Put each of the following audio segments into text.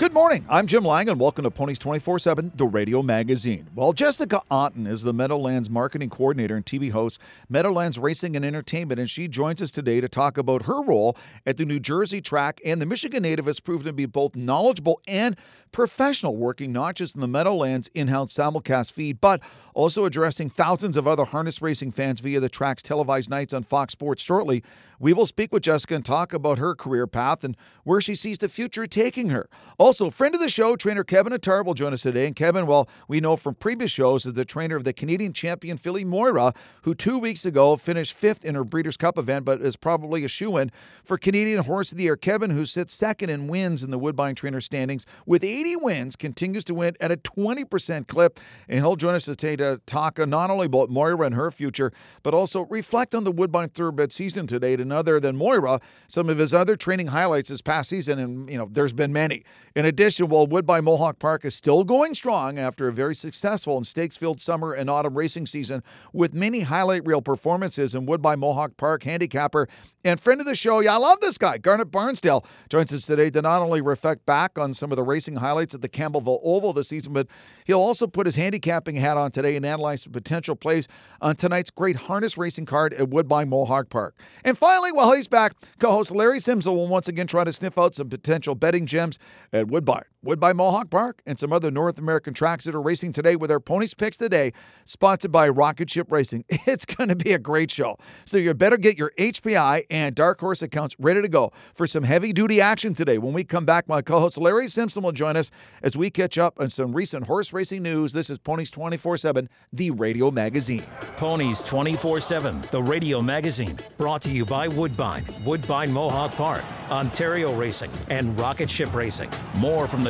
Good morning. I'm Jim Lang, and welcome to Ponies 24 7, the radio magazine. Well, Jessica Otten is the Meadowlands marketing coordinator and TV host, Meadowlands Racing and Entertainment, and she joins us today to talk about her role at the New Jersey track. And the Michigan native has proven to be both knowledgeable and professional, working not just in the Meadowlands in house simulcast feed, but also addressing thousands of other harness racing fans via the track's televised nights on Fox Sports shortly. We will speak with Jessica and talk about her career path and where she sees the future taking her. Also, friend of the show, trainer Kevin Attard will join us today. And Kevin, well, we know from previous shows is the trainer of the Canadian champion filly Moira, who two weeks ago finished fifth in her Breeders' Cup event, but is probably a shoe-in for Canadian Horse of the Year. Kevin, who sits second in wins in the Woodbine trainer standings with 80 wins, continues to win at a 20% clip. And he'll join us today to talk uh, not only about Moira and her future, but also reflect on the Woodbine Thoroughbred season today. And other than Moira, some of his other training highlights this past season, and you know, there's been many. In addition, while Woodbine Mohawk Park is still going strong after a very successful and stakes-filled summer and autumn racing season with many highlight reel performances in Woodbine Mohawk Park handicapper and friend of the show, yeah, I love this guy, Garnet Barnsdale, joins us today to not only reflect back on some of the racing highlights at the Campbellville Oval this season, but he'll also put his handicapping hat on today and analyze the potential plays on tonight's great harness racing card at Woodbine Mohawk Park. And finally, while he's back, co-host Larry Simpson will once again try to sniff out some potential betting gems at Woodbine, Woodbine Mohawk Park, and some other North American tracks that are racing today with our ponies picks today, sponsored by Rocket Ship Racing. It's going to be a great show. So you better get your HPI and Dark Horse accounts ready to go for some heavy duty action today. When we come back, my co host Larry Simpson will join us as we catch up on some recent horse racing news. This is Ponies 24 7, the radio magazine. Ponies 24 7, the radio magazine, brought to you by Woodbine, Woodbine Mohawk Park, Ontario Racing, and Rocket Ship Racing. More from the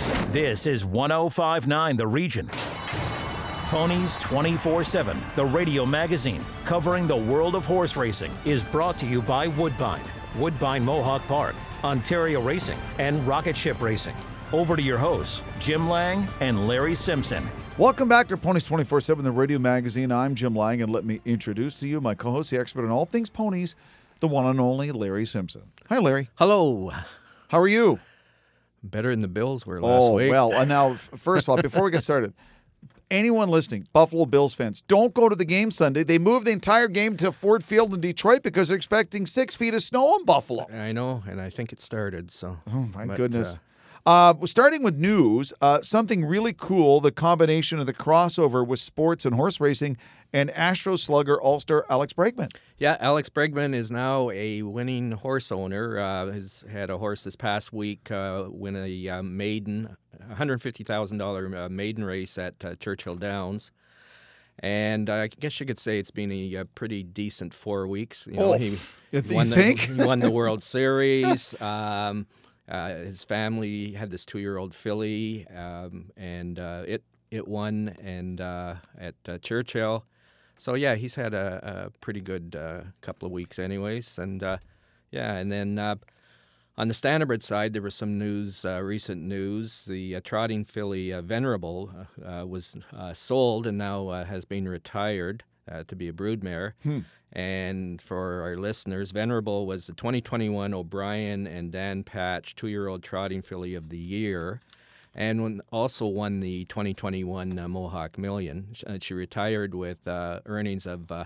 This is 1059 The Region. Ponies 24 7, the radio magazine covering the world of horse racing, is brought to you by Woodbine, Woodbine Mohawk Park, Ontario Racing, and Rocket Ship Racing. Over to your hosts, Jim Lang and Larry Simpson. Welcome back to Ponies 24 7, the radio magazine. I'm Jim Lang, and let me introduce to you my co host, the expert on all things ponies, the one and only Larry Simpson. Hi, Larry. Hello. How are you? Better than the Bills were last oh, week. well, uh, now, first of all, before we get started, anyone listening, Buffalo Bills fans, don't go to the game Sunday. They moved the entire game to Ford Field in Detroit because they're expecting six feet of snow in Buffalo. I know, and I think it started. So. Oh, my But, goodness. uh, Uh, starting with news, uh, something really cool the combination of the crossover with sports and horse racing and Astro Slugger All Star Alex Bregman. Yeah, Alex Bregman is now a winning horse owner. Uh, has had a horse this past week uh, win a uh, maiden, $150,000 uh, maiden race at uh, Churchill Downs. And uh, I guess you could say it's been a, pretty decent four weeks. You know, Oh, he you won you the, he won the World Series. Um, uh, his family had this two-year-old filly, um, and uh, it it won and uh, at uh, Churchill. So yeah, he's had a, a pretty good uh, couple of weeks, anyways, and uh, yeah, and then on the Standardbred side, there was some news, recent news. The trotting filly Venerable was sold and now has been retired to be a broodmare. Hmm. And for our listeners, Venerable was the 2021 O'Brien and Dan Patch two year old trotting filly of the year and also won the 2021 uh, Mohawk Million. Uh, she retired with uh, earnings of uh,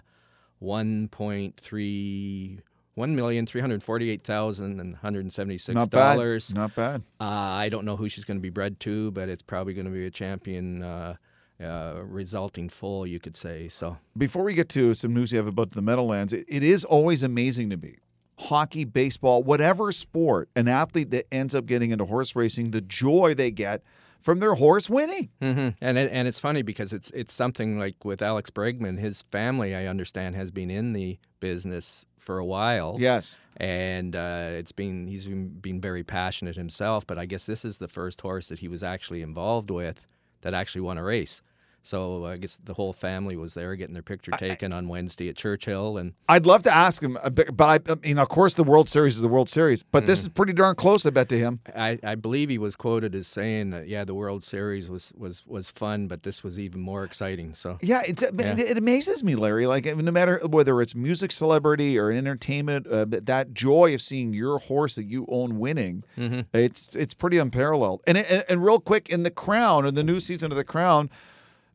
1.3 one million three hundred forty-eight thousand and hundred seventy-six dollars. Not bad. Uh, I don't know who she's going to be bred to, but it's probably going to be a champion. Uh, uh, resulting full, you could say. So before we get to some news you have about the Meadowlands, it, it is always amazing to me. Hockey, baseball, whatever sport, an athlete that ends up getting into horse racing, the joy they get from their horse winning. Mm-hmm. And it, and it's funny because it's it's something like with Alex Bregman, his family, I understand, has been in the business for a while. Yes, and uh, it's been he's been, been very passionate himself. But I guess this is the first horse that he was actually involved with that actually won a race. So I guess the whole family was there getting their picture taken I, on Wednesday at Churchill, and I'd love to ask him, but I, I mean, of course, the World Series is the World Series, but mm-hmm. this is pretty darn close, I bet, to him. I, I believe he was quoted as saying that, yeah, the World Series was was was fun, but this was even more exciting. So yeah, yeah. It, it, amazes me, Larry. Like no matter whether it's music celebrity or entertainment, uh, that joy of seeing your horse that you own winning, mm-hmm. it's it's pretty unparalleled. And, and and real quick in the Crown, in the new season of the Crown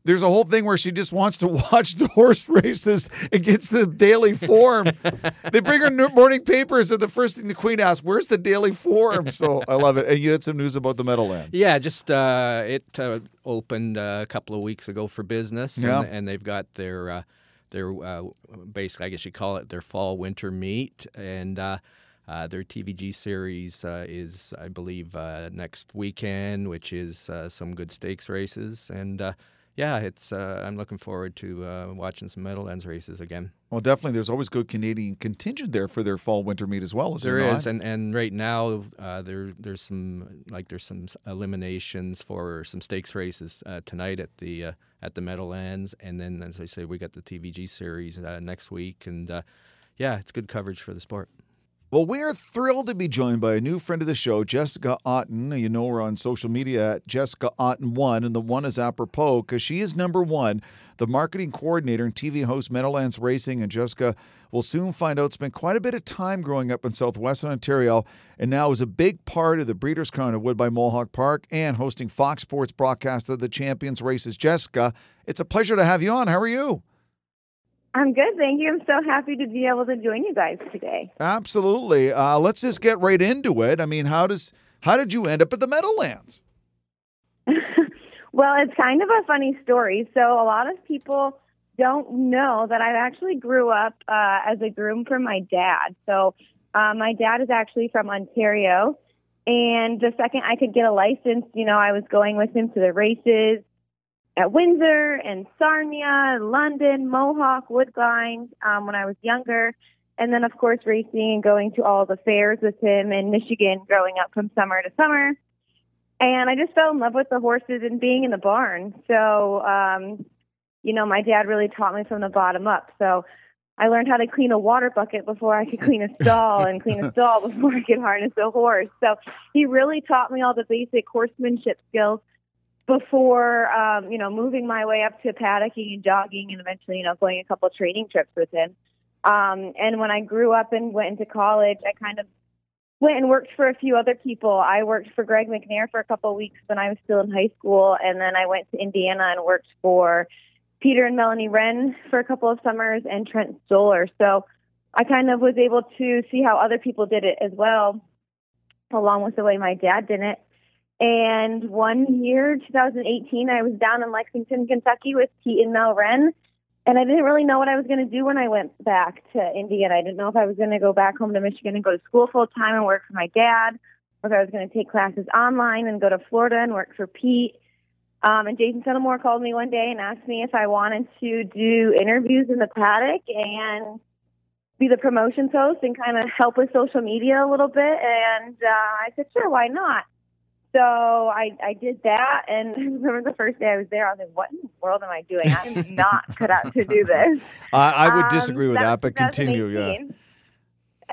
there's a whole thing where she just wants to watch the horse races against the daily form. they bring her morning papers, and the first thing the queen asks, "Where's the daily form?" So I love it. And you had some news about the Meadowlands. Yeah, just uh, it uh, opened uh, a couple of weeks ago for business, and, yeah. and they've got their uh, their uh, basically, I guess you call it their fall winter meet, and. Uh, their TVG series is, I believe, next weekend, which is some good stakes races, and yeah, it's. Uh, I'm looking forward to uh, watching some Meadowlands races again. Well, definitely. There's always good Canadian contingent there for their fall winter meet as well. Is there, there is, and and right now uh, there there's some like there's some eliminations for some stakes races uh, tonight at the uh, at the Meadowlands, and then as I say, we got the TVG series uh, next week, and yeah, it's good coverage for the sport. Well, we're thrilled to be joined by a new friend of the show, Jessica Otten. You know her on social media at Jessica Otten1, and the one is apropos because she is number one, the marketing coordinator and TV host Meadowlands Racing. And Jessica will soon find out spent quite a bit of time growing up in southwestern Ontario and now is a big part of the Breeders' Crown at Woodbine Mohawk Park and hosting Fox Sports broadcast of the Champions Races. Jessica, it's a pleasure to have you on. How are you? I'm good, thank you. I'm so happy to be able to join you guys today. Absolutely. Uh, let's just get right into it. I mean, how does how did you end up at the Meadowlands? well, it's kind of a funny story. So a lot of people don't know that I actually grew up uh, as a groom for my dad. So uh, my dad is actually from Ontario, and the second I could get a license, you know, I was going with him to the races at Windsor and Sarnia, London, Mohawk, Woodbine um, when I was younger. And then, of course, racing and going to all the fairs with him in Michigan growing up from summer to summer. And I just fell in love with the horses and being in the barn. So, um, you know, my dad really taught me from the bottom up. So I learned how to clean a water bucket before I could clean a stall and clean a stall before I could harness a horse. So he really taught me all the basic horsemanship skills before um, you know moving my way up to paddocking and jogging and eventually you know going a couple training trips with him. Um, and when i grew up and went into college i kind of went and worked for a few other people. I worked for greg mcnair for a couple of weeks when i was still in high school and then i went to indiana and worked for peter and melanie wrenn for a couple of summers and trent stohler. So i kind of was able to see how other people did it as well along with the way my dad did it and one year, 2018, I was down in Lexington, Kentucky with Pete and Mel Wrenn. And I didn't really know what I was going to do when I went back to Indiana. I didn't know if I was going to go back home to Michigan and go to school full time and work for my dad, or if I was going to take classes online and go to Florida and work for Pete. Um, and Jason Settlemoir called me one day and asked me if I wanted to do interviews in the paddock. And be the promotions host and kind of help with social media a little bit. And uh, I said, sure, why not? So I, I did that, and I remember the first day I was there, I was like, "What in the world am I doing? I am not cut out to do this." I, I would Um, disagree with that, but continue. Yeah.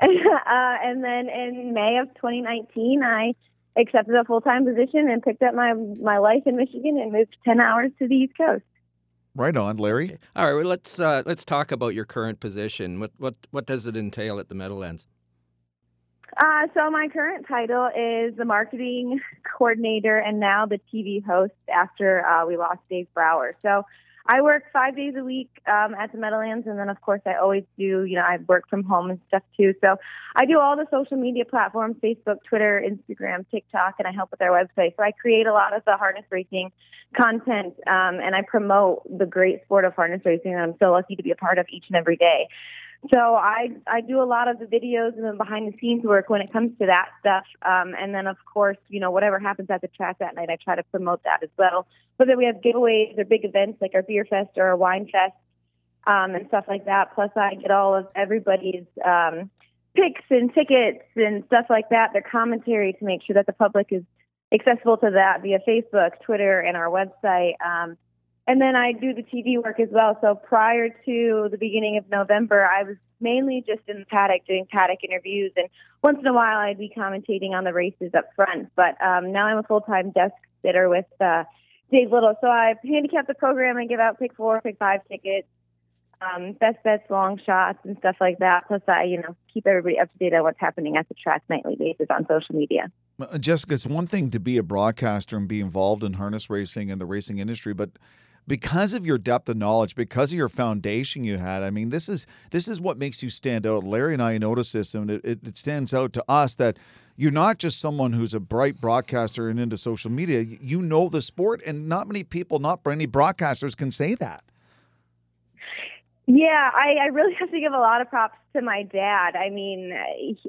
uh, and then in May of 2019, I accepted a full time position and picked up my my life in Michigan and moved 10 hours to the East Coast. Right on, Larry. All right, well, let's uh, let's talk about your current position. What what what does it entail at the Meadowlands? Uh, so my current title is the marketing coordinator and now the TV host after uh, we lost Dave Brower. So I work five days a week um, at the Meadowlands, and then of course I always do. You know, I work from home and stuff too. So I do all the social media platforms: Facebook, Twitter, Instagram, TikTok, and I help with their website. So I create a lot of the harness racing content, um, and I promote the great sport of harness racing. I'm so lucky to be a part of each and every day. So I I do a lot of the videos and the behind the scenes work when it comes to that stuff. Um, and then of course, you know, whatever happens at the track that night, I try to promote that as well. Whether we have giveaways or big events like our beer fest or our wine fest um, and stuff like that. Plus, I get all of everybody's um, picks and tickets and stuff like that. Their commentary to make sure that the public is accessible to that via Facebook, Twitter, and our website. Um, and then I do the TV work as well. So prior to the beginning of November, I was mainly just in the paddock doing paddock interviews, and once in a while I'd be commentating on the races up front. But um, now I'm a full time desk sitter with uh, Dave Little. So I handicap the program and give out pick four, pick five tickets, um, best bets, long shots, and stuff like that. Plus, I you know keep everybody up to date on what's happening at the track nightly basis on social media. Jessica, it's one thing to be a broadcaster and be involved in harness racing and the racing industry, but because of your depth of knowledge, because of your foundation you had, I mean, this is this is what makes you stand out. Larry and I notice this, and it, it, it stands out to us that you're not just someone who's a bright broadcaster and into social media. You know the sport, and not many people, not many broadcasters, can say that. Yeah, I, I really have to give a lot of props to my dad. I mean,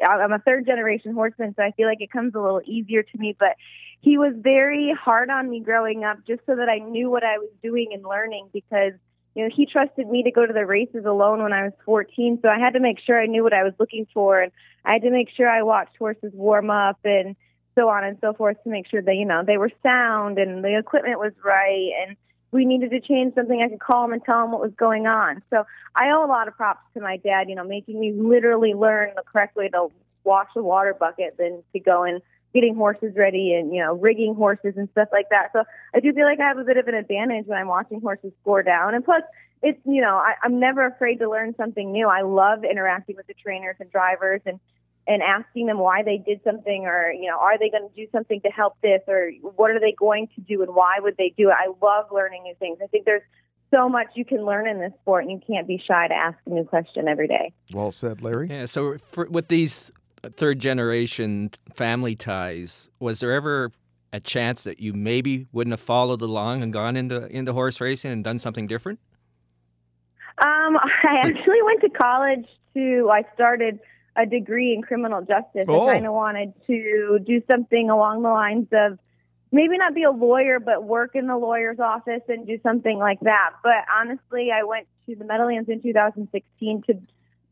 I'm a third generation horseman, so I feel like it comes a little easier to me. But he was very hard on me growing up just so that I knew what I was doing and learning because, you know, he trusted me to go to the races alone when I was 14. So I had to make sure I knew what I was looking for. And I had to make sure I watched horses warm up and so on and so forth to make sure that, you know, they were sound and the equipment was right. And we needed to change something, I could call him and tell him what was going on. So I owe a lot of props to my dad, you know, making me literally learn the correct way to wash the water bucket than to go and getting horses ready and, you know, rigging horses and stuff like that. So I do feel like I have a bit of an advantage when I'm watching horses score down. And plus, it's, you know, I, I'm never afraid to learn something new. I love interacting with the trainers and drivers and, and asking them why they did something or you know are they going to do something to help this or what are they going to do and why would they do it i love learning new things i think there's so much you can learn in this sport and you can't be shy to ask a new question every day Well said, Larry. Yeah. So for, with these third generation family ties, was there ever a chance that you maybe wouldn't have followed along and gone into into horse racing and done something different? um i actually went to college to i started a degree in criminal justice Oh. i kind of wanted to do something along the lines of maybe not be a lawyer, but work in the lawyer's office and do something like that. But honestly, I went to the Meadowlands in 2016 to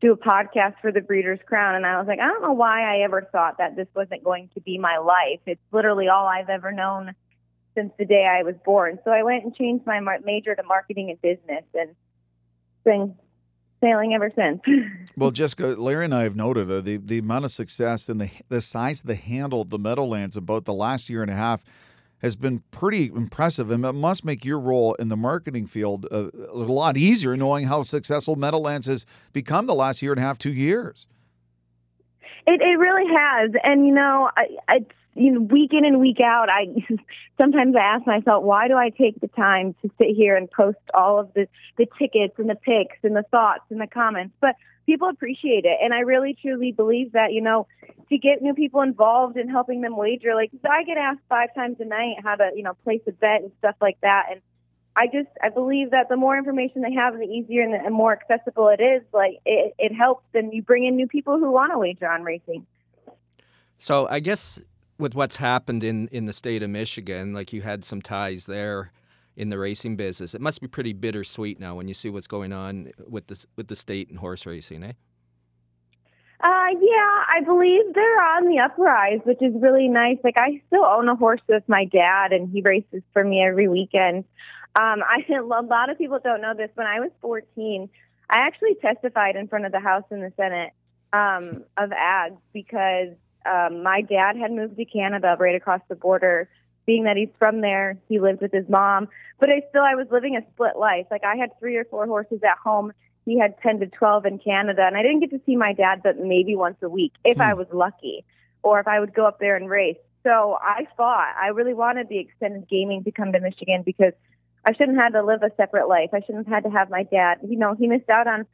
do a podcast for the Breeders' Crown, and I was like, I don't know why I ever thought that this wasn't going to be my life. It's literally all I've ever known since the day I was born. So I went and changed my major to marketing and business, and been sailing ever since. Well, Jessica, Larry and I have noted uh, the the amount of success and the the size of the handle the Meadowlands about the last year and a half has been pretty impressive, and it must make your role in the marketing field uh, a lot easier, knowing how successful Meadowlands has become the last year and a half, two years. It it really has, and you know, I, I you know, week in and week out, I sometimes I ask myself, why do I take the time to sit here and post all of the the tickets and the pics and the thoughts and the comments? But people appreciate it, and I really truly believe that you know, to get new people involved in helping them wager, like I get asked five times a night how to you know place a bet and stuff like that, and I just I believe that the more information they have, the easier and the and more accessible it is. Like it, it helps, and you bring in new people who want to wager on racing. So I guess with what's happened in, in the state of Michigan, like you had some ties there in the racing business. It must be pretty bittersweet now when you see what's going on with the with the state and horse racing, eh? yeah, I believe they're on the uprise, which is really nice. Like I still own a horse with my dad, and he races for me every weekend. Um, I a lot of people don't know this. When I was 14, I actually testified in front of the House and the Senate um, of ads because um, my dad had moved to Canada right across the border. Being that he's from there, he lived with his mom. But I still, I was living a split life. Like I had three or four horses at home. He had 10 to 12 in Canada. And I didn't get to see my dad but maybe once a week if hmm. I was lucky or if I would go up there and race. So I fought. I really wanted the extended gaming to come to Michigan because I shouldn't have had to live a separate life. I shouldn't have had to have my dad. You know, he missed out on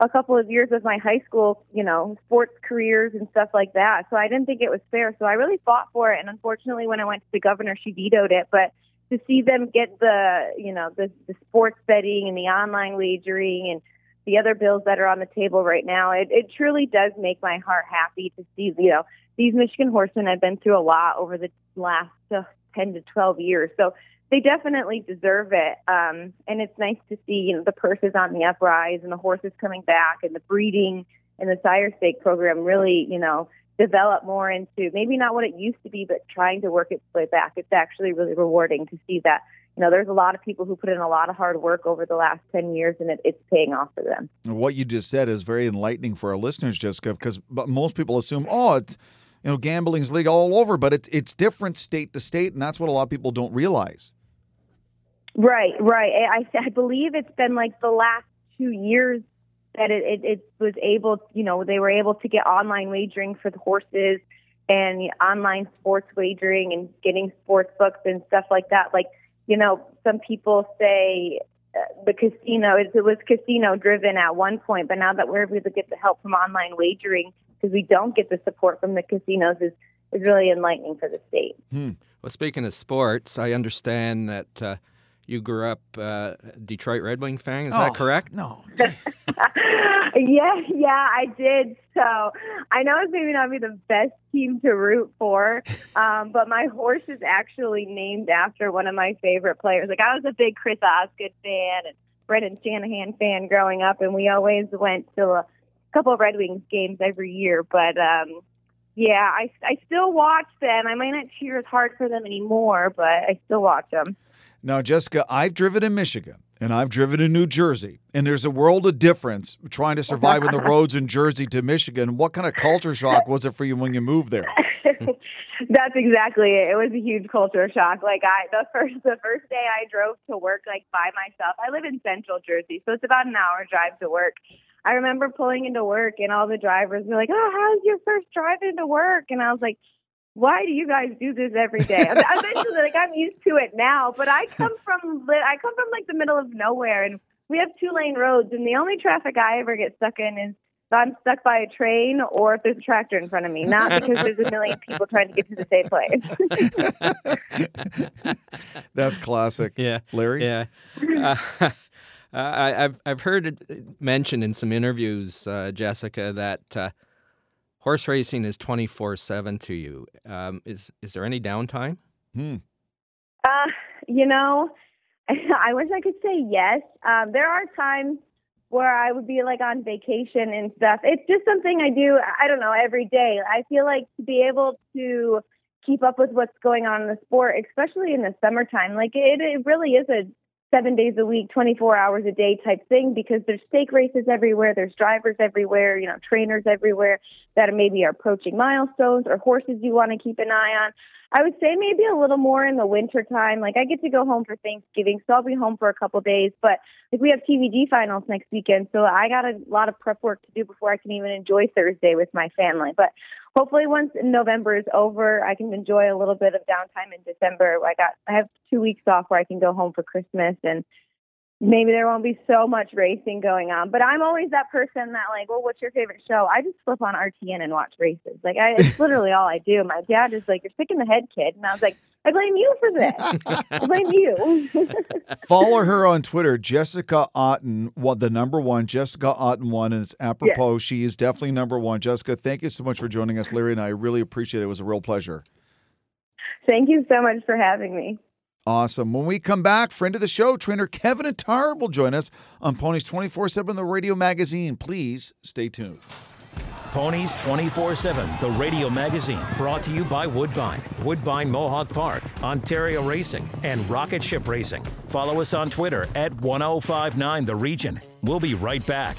a couple of years of my high school, you know, sports careers and stuff like that. So I didn't think it was fair. So I really fought for it. And unfortunately, when I went to the governor, she vetoed it. But to see them get the, you know, the, the sports betting and the online wagering and the other bills that are on the table right now, it, it truly does make my heart happy to see, you know, these Michigan horsemen I've been through a lot over the last uh, 10 to 12 years. So they definitely deserve it. Um, and it's nice to see, you know, the purses on the uprise and the horses coming back and the breeding and the sire stake program really, you know, develop more into maybe not what it used to be, but trying to work its way back. It's actually really rewarding to see that. You know, there's a lot of people who put in a lot of hard work over the last 10 years and it, it's paying off for them. What you just said is very enlightening for our listeners, Jessica, because most people assume, oh, it's, you know, gambling's legal all over, but it, it's different state to state, and that's what a lot of people don't realize. Right, right. I, I believe it's been like the last two years that it, it, it was able, you know, they were able to get online wagering for the horses and online sports wagering and getting sports books and stuff like that. Like, you know, some people say uh, the casino it, it was casino driven at one point, but now that we're able to get the help from online wagering because we don't get the support from the casinos is is really enlightening for the state. Hmm. Well, speaking of sports, I understand that. Uh, you grew up uh, Detroit Red Wing fan. Is oh, that correct? No. yeah, yeah, I did. So I know it's maybe not be the best team to root for, um, but my horse is actually named after one of my favorite players. Like I was a big Chris Osgood fan and Brendan Shanahan fan growing up, and we always went to a couple of Red Wings games every year. But um, yeah, I I still watch them. I might not cheer as hard for them anymore, but I still watch them. Now, Jessica, I've driven in Michigan and I've driven in New Jersey, and there's a world of difference trying to survive on the roads in Jersey to Michigan. What kind of culture shock was it for you when you moved there? That's exactly it. It was a huge culture shock. Like I, the first the first day I drove to work like by myself. I live in Central Jersey, so it's about an hour drive to work. I remember pulling into work and all the drivers were like, "Oh, how's your first drive into work?" And I was like, why do you guys do this every day? Eventually, like I'm used to it now, but I come from I come from like the middle of nowhere, and we have two lane roads, and the only traffic I ever get stuck in is if I'm stuck by a train or if there's a tractor in front of me, not because there's a million people trying to get to the same place. That's classic. Yeah, Larry. Yeah. Uh, I, have I've heard it mentioned in some interviews, uh, Jessica, that uh, horse racing is 24-7 to you. Um, is is there any downtime? Hmm. uh, you know i wish i could say yes. Um, there are times where i would be like on vacation and stuff. It's just something i do i don't know every day. I feel like to be able to keep up with what's going on in the sport especially in the summertime like it, it really is a seven days a week, 24 hours a day type thing because there's stake races everywhere, there's drivers everywhere, you know, trainers everywhere that maybe are approaching milestones or horses you want to keep an eye on. I would say maybe a little more in the winter time. Like I get to go home for Thanksgiving, so I'll be home for a couple days. But like we have TVG finals next weekend, so I got a lot of prep work to do before I can even enjoy Thursday with my family. But hopefully, once November is over, I can enjoy a little bit of downtime in December. I got I have two weeks off where I can go home for Christmas and maybe there won't be so much racing going on. But I'm always that person that like, well, what's your favorite show? I just flip on RTN and watch races. Like I, it's literally all I do. My dad is like, you're sick in the head, kid, and I was like. I blame you for this. I blame you. Follow her on Twitter, Jessica Otten, what the number one, Jessica Otten one, and it's apropos. Yes. She is definitely number one. Jessica, thank you so much for joining us, Larry, and I really appreciate it. It was a real pleasure. Thank you so much for having me. Awesome. When we come back, friend of the show, trainer Kevin Attard will join us on Ponies 24 7 the radio magazine. Please stay tuned. Ponies 24 7, the radio magazine, brought to you by Woodbine, Woodbine Mohawk Park, Ontario Racing, and Rocket Ship Racing. Follow us on Twitter at 1059 The Region. We'll be right back.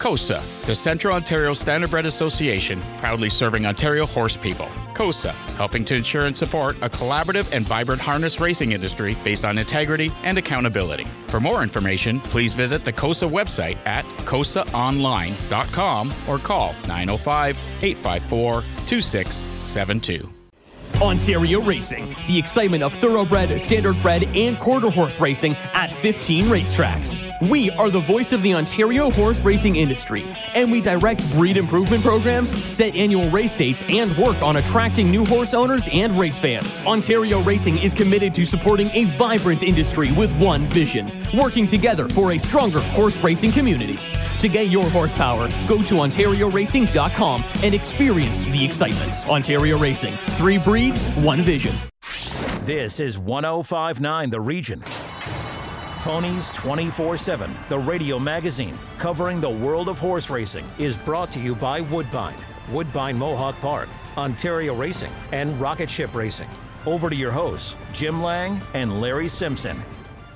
COSA, the Central Ontario Standardbred Association, proudly serving Ontario horse people. COSA, helping to ensure and support a collaborative and vibrant harness racing industry based on integrity and accountability. For more information, please visit the COSA website at cosaonline.com or call 905 854 2672. Ontario Racing, the excitement of thoroughbred, standardbred, and quarter horse racing at 15 racetracks. We are the voice of the Ontario horse racing industry, and we direct breed improvement programs, set annual race dates, and work on attracting new horse owners and race fans. Ontario Racing is committed to supporting a vibrant industry with one vision, working together for a stronger horse racing community. To get your horsepower, go to OntarioRacing.com and experience the excitement. Ontario Racing, three breeds, one vision. This is 1059 The Region. Ponies 24 7, the radio magazine covering the world of horse racing, is brought to you by Woodbine, Woodbine Mohawk Park, Ontario Racing, and Rocket Ship Racing. Over to your hosts, Jim Lang and Larry Simpson.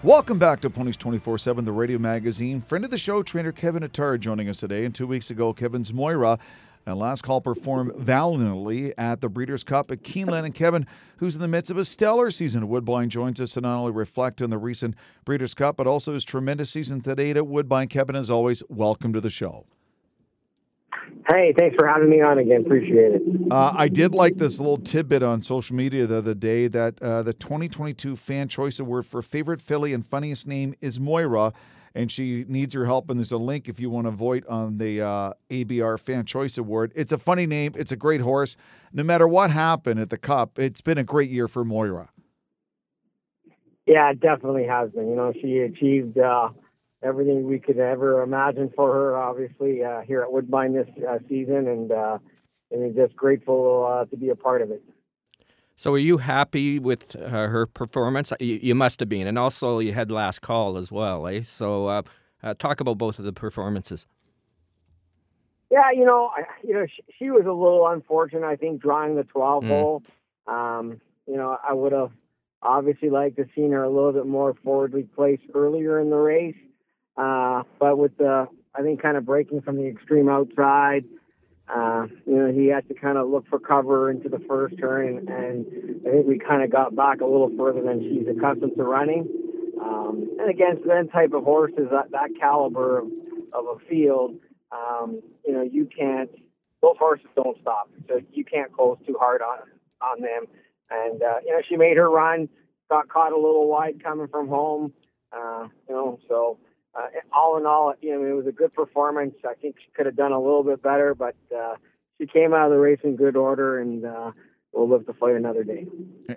Welcome back to Ponies 24 7, the radio magazine. Friend of the show, trainer Kevin Attard, joining us today. And two weeks ago, Kevin's Moira and last call performed valiantly at the Breeders' Cup at Keeneland. And Kevin, who's in the midst of a stellar season at Woodbine, joins us to not only reflect on the recent Breeders' Cup, but also his tremendous season to date at Woodbine. Kevin, as always, welcome to the show. Hey, thanks for having me on again. Appreciate it. Uh, I did like this little tidbit on social media the other day that uh, the 2022 Fan Choice Award for favorite filly and funniest name is Moira, and she needs your help. And there's a link if you want to vote on the uh, ABR Fan Choice Award. It's a funny name. It's a great horse. No matter what happened at the Cup, it's been a great year for Moira. Yeah, it definitely has been. You know, she achieved uh, everything we could ever imagine for her. Obviously, uh, here at Woodbine this uh, season, and uh, and just grateful uh, to be a part of it. So, are you happy with uh, her performance? You, you, must have been, and also you had last call as well, eh? So, uh, uh, talk about both of the performances. Yeah, you know, I, you know, she, she, was a little unfortunate. I think drawing the 12 mm. hole. Um, you know, I would have obviously liked to seen her a little bit more forwardly placed earlier in the race. Uh, but with the, I think, kind of breaking from the extreme outside, uh, you know, he had to kind of look for cover into the first turn, and, I think we kind of got back a little further than she's accustomed to running. Um, and against that type of horses, that, that caliber of, of a field, um, you know, you can't. Those horses don't stop, so you can't close too hard on on them. And uh, you know, she made her run, got caught a little wide coming from home. Uh, you know, so uh, all in all, you know, it was a good performance. I think she could have done a little bit better, but uh, she came out of the race in good order, and uh, we'll live to fight another day.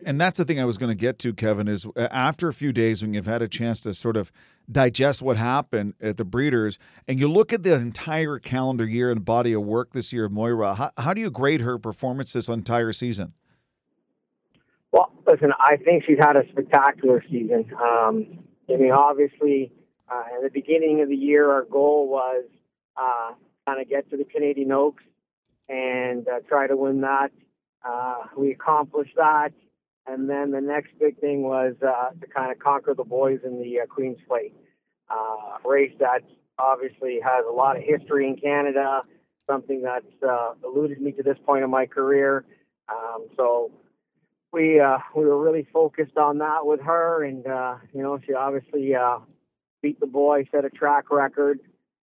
And that's the thing I was going to get to, Kevin, is uh, after a few days when you've had a chance to sort of digest what happened at the breeders, and you look at the entire calendar year and body of work this year of Moira, how, how do you grade her performance this entire season? Well, listen, I think she's had a spectacular season. Um, I mean, obviously uh, at the beginning of the year, our goal was uh, kind of get to the Canadian Oaks and uh, try to win that. Uh, we accomplished that. And then the next big thing was uh, to kind of conquer the boys in the uh, Queen's Plate uh, race that obviously has a lot of history in Canada, something that's uh, eluded me to this point in my career. Um, so we uh, we were really focused on that with her, and uh, you know she obviously uh, beat the boy, set a track record.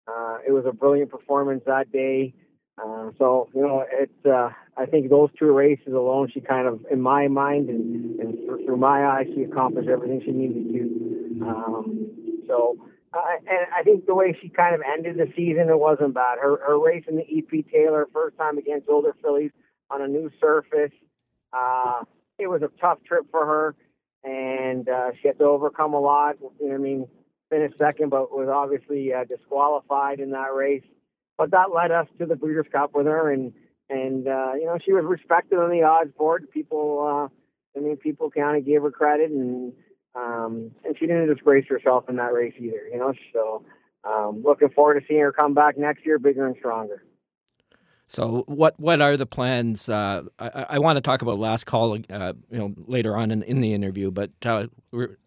Uh, it was a brilliant performance that day. Uh, so you know, it. Uh, I think those two races alone, she kind of, in my mind and, and through my eyes, she accomplished everything she needed to. Um, so, uh, and I think the way she kind of ended the season, it wasn't bad. Her her race in the EP Taylor, first time against older fillies on a new surface. Uh, it was a tough trip for her, and uh, she had to overcome a lot. You know, I mean, finished second, but was obviously uh, disqualified in that race. But that led us to the Breeders' Cup with her, and and uh, you know she was respected on the odds board. People, uh, I mean, people kind of gave her credit, and um, and she didn't disgrace herself in that race either. You know, so um, looking forward to seeing her come back next year, bigger and stronger. So what what are the plans? Uh, I, I, want to talk about last call, uh, you know, later on in, in the interview. But uh,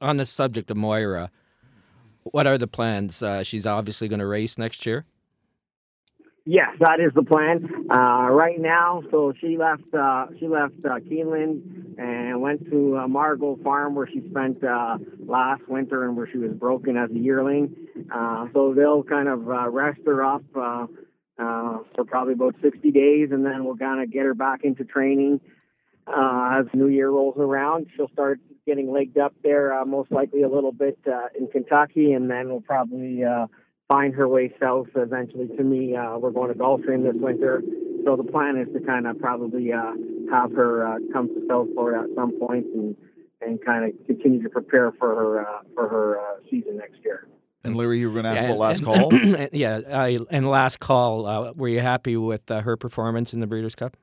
on the subject of Moira, what are the plans? Uh, she's obviously going to race next year. Yes, that is the plan. Uh, right now, so she left. Uh, she left uh, Keeneland and went to uh, Margaux Farm, where she spent uh, last winter and where she was broken as a yearling. Uh, so they'll kind of uh, rest her up uh, uh, for probably about 60 days, and then we'll kind of get her back into training uh, as New Year rolls around. She'll start getting legged up there, uh, most likely a little bit uh, in Kentucky, and then we'll probably. Uh, find her way south eventually. To me, uh, we're going to Gulfstream this winter, so the plan is to kind of probably uh, have her uh, come to South Florida at some point and and kind of continue to prepare for her uh, for her uh, season next year. And Larry, you were going to ask Yeah, about last and- call. yeah, I, and last call. Uh, were you happy with uh, her performance in the Breeders' Cup?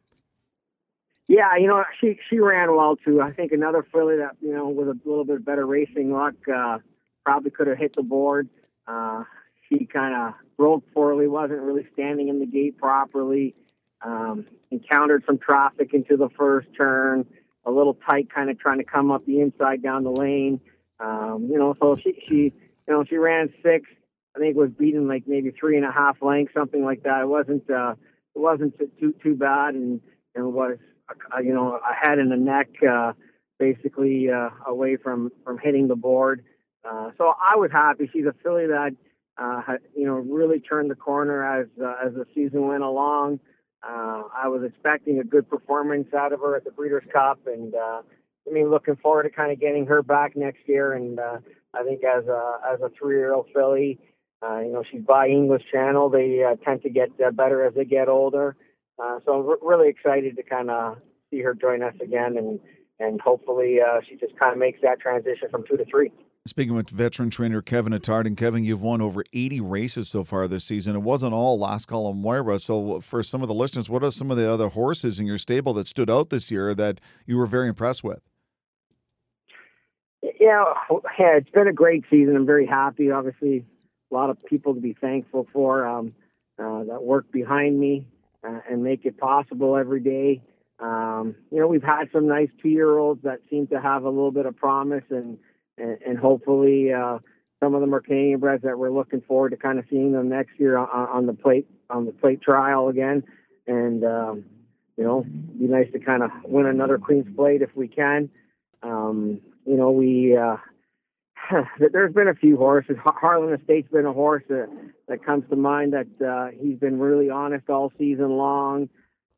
Yeah, you know, she she ran well too. I think another filly that you know with a little bit better racing luck uh, probably could have hit the board. Uh, she kind of broke poorly, wasn't really standing in the gate properly. Um, encountered some traffic into the first turn, a little tight, kind of trying to come up the inside down the lane. Um, you know, so she she you know she ran six. I think was beaten like maybe three and a half lengths, something like that. It wasn't uh, it wasn't too too, bad, and and was you know a head and a neck uh, basically uh, away from from hitting the board. Uh, so I was happy. She's a filly that uh, had, you know really turned the corner as uh, as the season went along. Uh, I was expecting a good performance out of her at the Breeders' Cup, and uh, I mean looking forward to kind of getting her back next year. And uh, I think as a as a three year old filly. Uh, you know, she's by English Channel. They uh, tend to get uh, better as they get older. Uh, so I'm re- really excited to kind of see her join us again, and and hopefully uh, she just kind of makes that transition from two to three. Speaking with veteran trainer Kevin Attard, and Kevin, you've won over 80 races so far this season. It wasn't all and Moira. So, for some of the listeners, what are some of the other horses in your stable that stood out this year that you were very impressed with? Yeah, yeah, it's been a great season. I'm very happy. Obviously, a lot of people to be thankful for um, uh, that work behind me uh, and make it possible every day. Um, you know, we've had some nice two-year-olds that seem to have a little bit of promise, and and, and hopefully uh, some of them are Canadian breds that we're looking forward to kind of seeing them next year on, on the plate on the plate trial again. And um, you know, be nice to kind of win another Queen's Plate if we can. Um, you know, we uh, there's been a few horses. Har- Harlan Estate's been a horse that, that comes to mind that uh, he's been really honest all season long.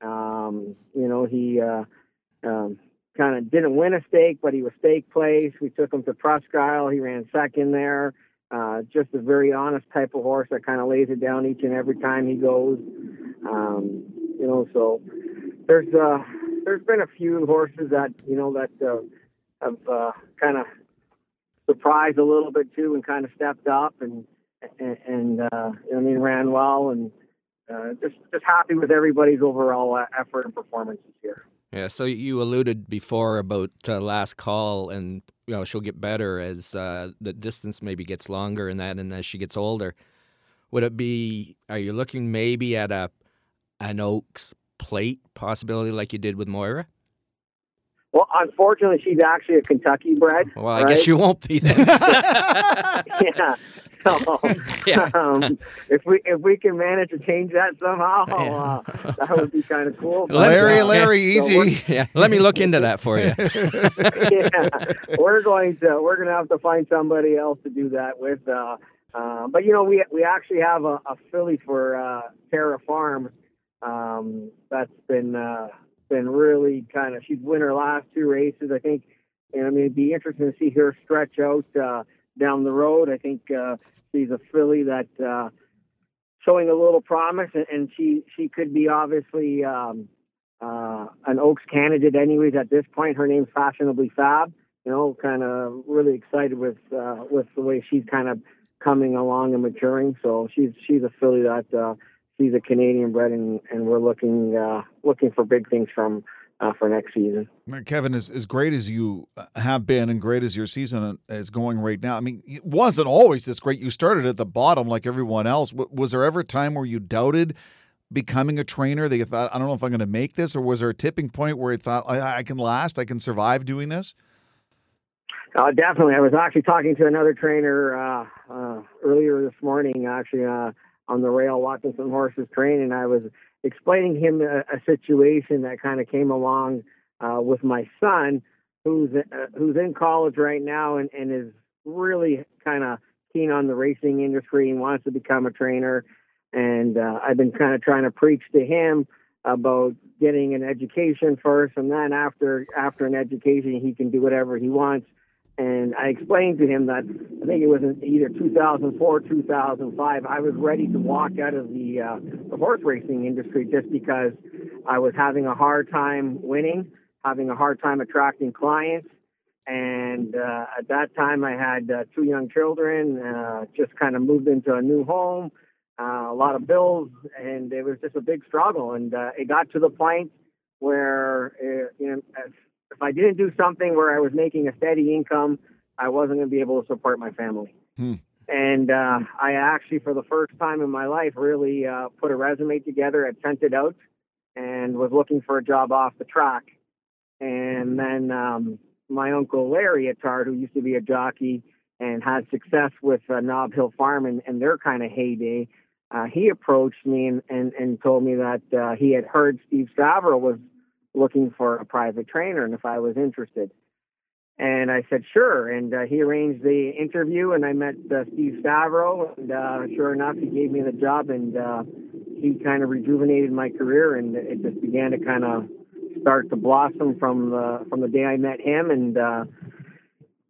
Um, you know, he uh, um, kind of didn't win a stake, but he was stake place. We took him to Presque. He ran second there. Uh, just a very honest type of horse that kind of lays it down each and every time he goes. Um, you know, so there's uh, there's been a few horses that you know that uh, have uh, kind of surprised a little bit too, and kind of stepped up and and, and uh, I mean ran well, and uh, just just happy with everybody's overall uh, effort and performance this year. Yeah, so you alluded before about uh, last call, and you know she'll get better as uh, the distance maybe gets longer and that, and as she gets older. Would it be? Are you looking maybe at a an Oaks plate possibility like you did with Moira? Well, unfortunately, she's actually a Kentucky bred. Well, I guess you won't be then. yeah. So, Yeah. um, if we if we can manage to change that somehow, uh, that would be kind of cool. But, Larry, uh, Larry, so we're- easy. yeah, let me look into that for you. yeah, we're going to we're going to have to find somebody else to do that with. Uh, uh, but you know, we we actually have a, a filly for uh, Terra Farm um, that's been uh, been really kind of she's won her last two races. I think, and I mean, it'd be interesting to see her stretch out uh, down the road. I think uh, she's a filly that. Uh, Showing a little promise, and, and she she could be obviously um, uh, an Oaks candidate, anyways. At this point, her name's Fashionably Fab. You know, kind of really excited with uh, with the way she's kind of coming along and maturing. So she's she's a filly that uh, she's a Canadian bred, and, and we're looking uh, looking for big things from uh, for next season. Kevin, as, as great as you have been and great as your season is going right now, I mean, it wasn't always this great. You started at the bottom like everyone else. Was there ever a time where you doubted becoming a trainer that you thought, I don't know if I'm going to make this? Or was there a tipping point where you thought, I, I can last, I can survive doing this? Uh, definitely. I was actually talking to another trainer uh, uh, earlier this morning, actually uh, on the rail, watching some horses train, and I was explaining him a, a situation that kind of came along uh, with my son, who's uh, who's in college right now and, and is really kind of keen on the racing industry and wants to become a trainer. And uh, I've been kind of trying to preach to him about getting an education first, and then after after an education, he can do whatever he wants and I explained to him that I think it was in either 2004 2005. I was ready to walk out of the, uh, the horse racing industry just because I was having a hard time winning, having a hard time attracting clients. And uh, at that time, I had uh, two young children, uh, just kind of moved into a new home, uh, a lot of bills, and it was just a big struggle. And uh, it got to the point where, uh, you know, if I didn't do something where I was making a steady income, I wasn't going to be able to support my family. Hmm. And uh, I actually, for the first time in my life, really uh, put a resume together. and sent it out and was looking for a job off the track. And then um, my uncle Larry Attard, who used to be a jockey and had success with uh, Knob Hill Farm and, in their kind of heyday, uh, he approached me and, and, and told me that uh, he had heard Steve Stavro was looking for a private trainer and if I was interested. And I said, sure. And uh, he arranged the interview, and I met uh, Steve Stavro. And uh, sure enough, he gave me the job, and uh, he kind of rejuvenated my career, and it just began to kind of start to blossom from the from the day I met him. And uh,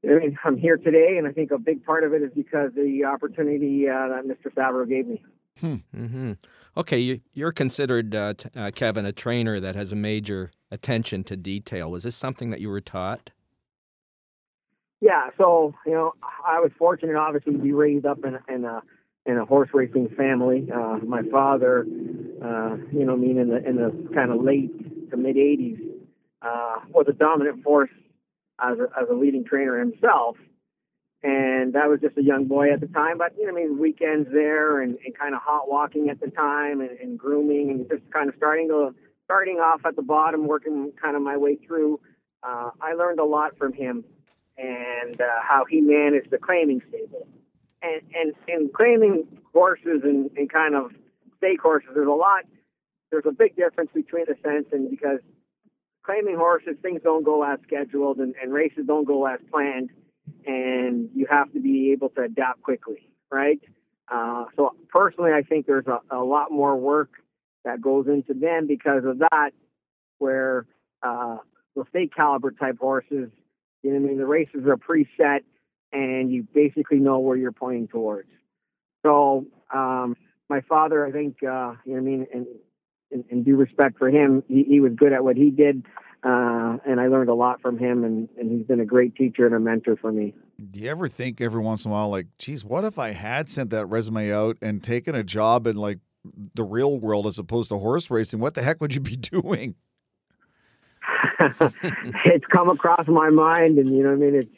I mean, I'm here today, and I think a big part of it is because the opportunity uh, that Mr. Stavro gave me. Hmm. Mm-hmm. Okay, you, are considered, uh, t- uh, Kevin, a trainer that has a major attention to detail. Was this something that you were taught? Yeah, so you know, I was fortunate, obviously, to be raised up in, in a in a horse racing family. Uh, my father, uh, you know, I mean, in the in the kind of late to mid '80s, uh, was a dominant force as a, as a leading trainer himself and I was just a young boy at the time. But you know, I mean, weekends there and, and kind of hot walking at the time and, and grooming and just kind of starting to starting off at the bottom, working kind of my way through. Uh, I learned a lot from him and uh, how he managed the claiming stable. And and and claiming horses and, and kind of stake horses, there's a lot. There's a big difference between the sense and because claiming horses, things don't go as scheduled and, and races don't go as planned and you have to be able to adapt quickly, right? Uh, so personally, I think there's a, a, lot more work that goes into them because of that, where uh, the state caliber type horses, you know, I mean, the races are preset and you basically know where you're pointing towards. So um, my father, I think, uh, you know, I mean, and in, due respect for him, he, he was good at what he did. Uh, and I learned a lot from him, and, and he's been a great teacher and a mentor for me. Do you ever think every once in a while, like, geez, what if I had sent that resume out and taken a job in like the real world as opposed to horse racing? What the heck would you be doing? it's come across my mind, and you know, I mean, it's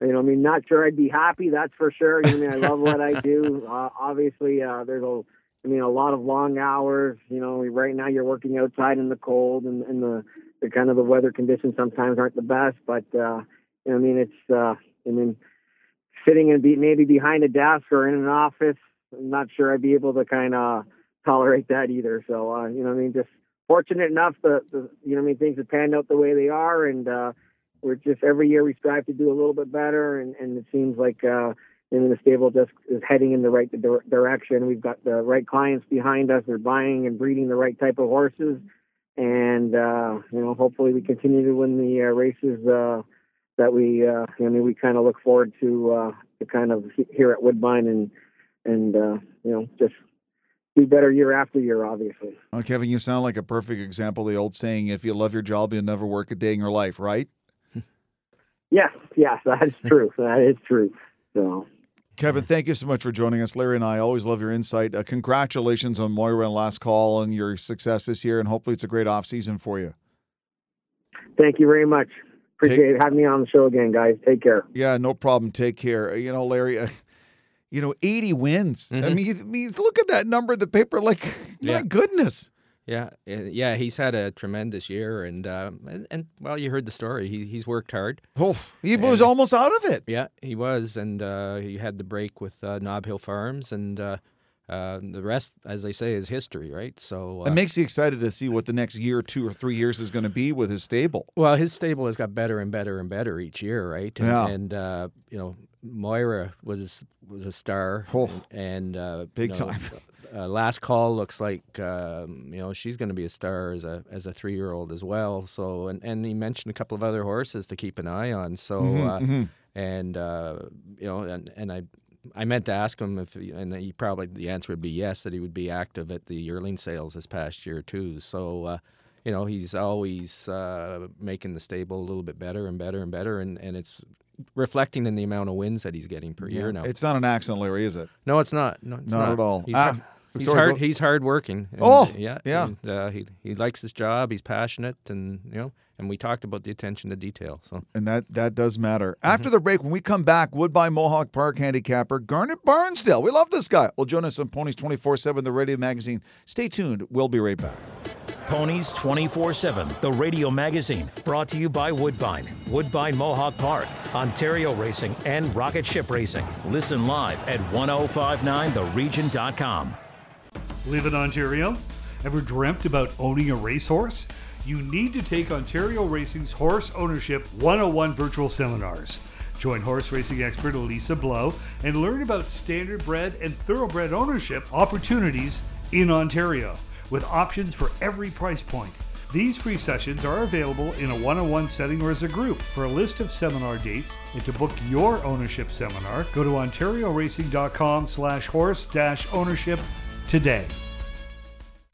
you know, I mean, not sure I'd be happy. That's for sure. You know, I mean, I love what I do. Uh, obviously, uh, there's a I mean, a lot of long hours. You know, right now you're working outside in the cold and, and the, the kind of the weather conditions sometimes aren't the best. But uh, I mean, it's uh, I mean, sitting and be maybe behind a desk or in an office. I'm not sure I'd be able to kind of tolerate that either. So uh, you know, I mean, just fortunate enough that the, you know, I mean, things have panned out the way they are, and uh, we're just every year we strive to do a little bit better, and, and it seems like. Uh, and the stable just is heading in the right direction. We've got the right clients behind us. They're buying and breeding the right type of horses, and uh, you know, hopefully, we continue to win the uh, races uh, that we. Uh, I mean, we kind of look forward to uh, to kind of here at Woodbine and and uh, you know just do better year after year, obviously. Oh, Kevin, you sound like a perfect example of the old saying: "If you love your job, you'll never work a day in your life." Right? Yes, yes, that is true. that is true. So. Kevin, thank you so much for joining us. Larry and I always love your insight. Uh, congratulations on Moira and last call and your success this year, and hopefully it's a great off season for you. Thank you very much. Appreciate Take- having me on the show again, guys. Take care. Yeah, no problem. Take care. Uh, You know, Larry. Uh, you know, 80 wins. I Mhm. mean, you, I mean, look at that number in the paper. Like, my goodness. Yeah, uh, yeah, he's had a tremendous year, and um, and, and well, you heard the story. He he's worked hard. Oh, he was almost out of it. Yeah, he was, and uh, he had the break with uh, Knob Hill Farms, and uh, uh, the rest, as they say, is history, right? So, uh, It makes you excited to see what the next year, two or three years is going to be with his stable. well, his stable has got better and better and better each year, right? And, Yeah. and uh, you know, Moira was was a star, Oh, and uh, big you know, time. Uh, last call looks like um, you know she's going to be a star as a as a three year old as well. So and and he mentioned a couple of other horses to keep an eye on. So Mhm, uh, mhm. and uh, you know and and I. I meant to ask him if, and he probably the answer would be yes, that he would be active at the yearling sales this past year too. So, uh, you know, he's always uh, making the stable a little bit better and better and better, and, and it's reflecting in the amount of wins that he's getting per year now. It's not an accident, Larry, is it? No, it's not. No, it's Not not, at all. He's, Ah, hard, he's sorry, hard. go- He's hard working. and, Oh, yeah, yeah. and, uh, he he likes his job. He's passionate, and you know, and we talked about the attention to detail. So And that that does matter. Mm-hmm. After the break, when we come back, Woodbine Mohawk Park handicapper Garnet Barnsdale. We love this guy. Will join us on Ponies 24 7, the radio magazine. Stay tuned. We'll be right back. Ponies 24 7, the radio magazine, brought to you by Woodbine, Woodbine Mohawk Park, Ontario Racing, and Rocket Ship Racing. Listen live at 1059theregion.com. Live in Ontario? Ever dreamt about owning a racehorse? You need to take Ontario Racing's Horse Ownership 101 virtual seminars. Join horse racing expert Elisa Blow and learn about standardbred and thoroughbred ownership opportunities in Ontario with options for every price point. These free sessions are available in a one-on-one setting or as a group. For a list of seminar dates and to book your ownership seminar, go to OntarioRacing.com slash horse ownership today.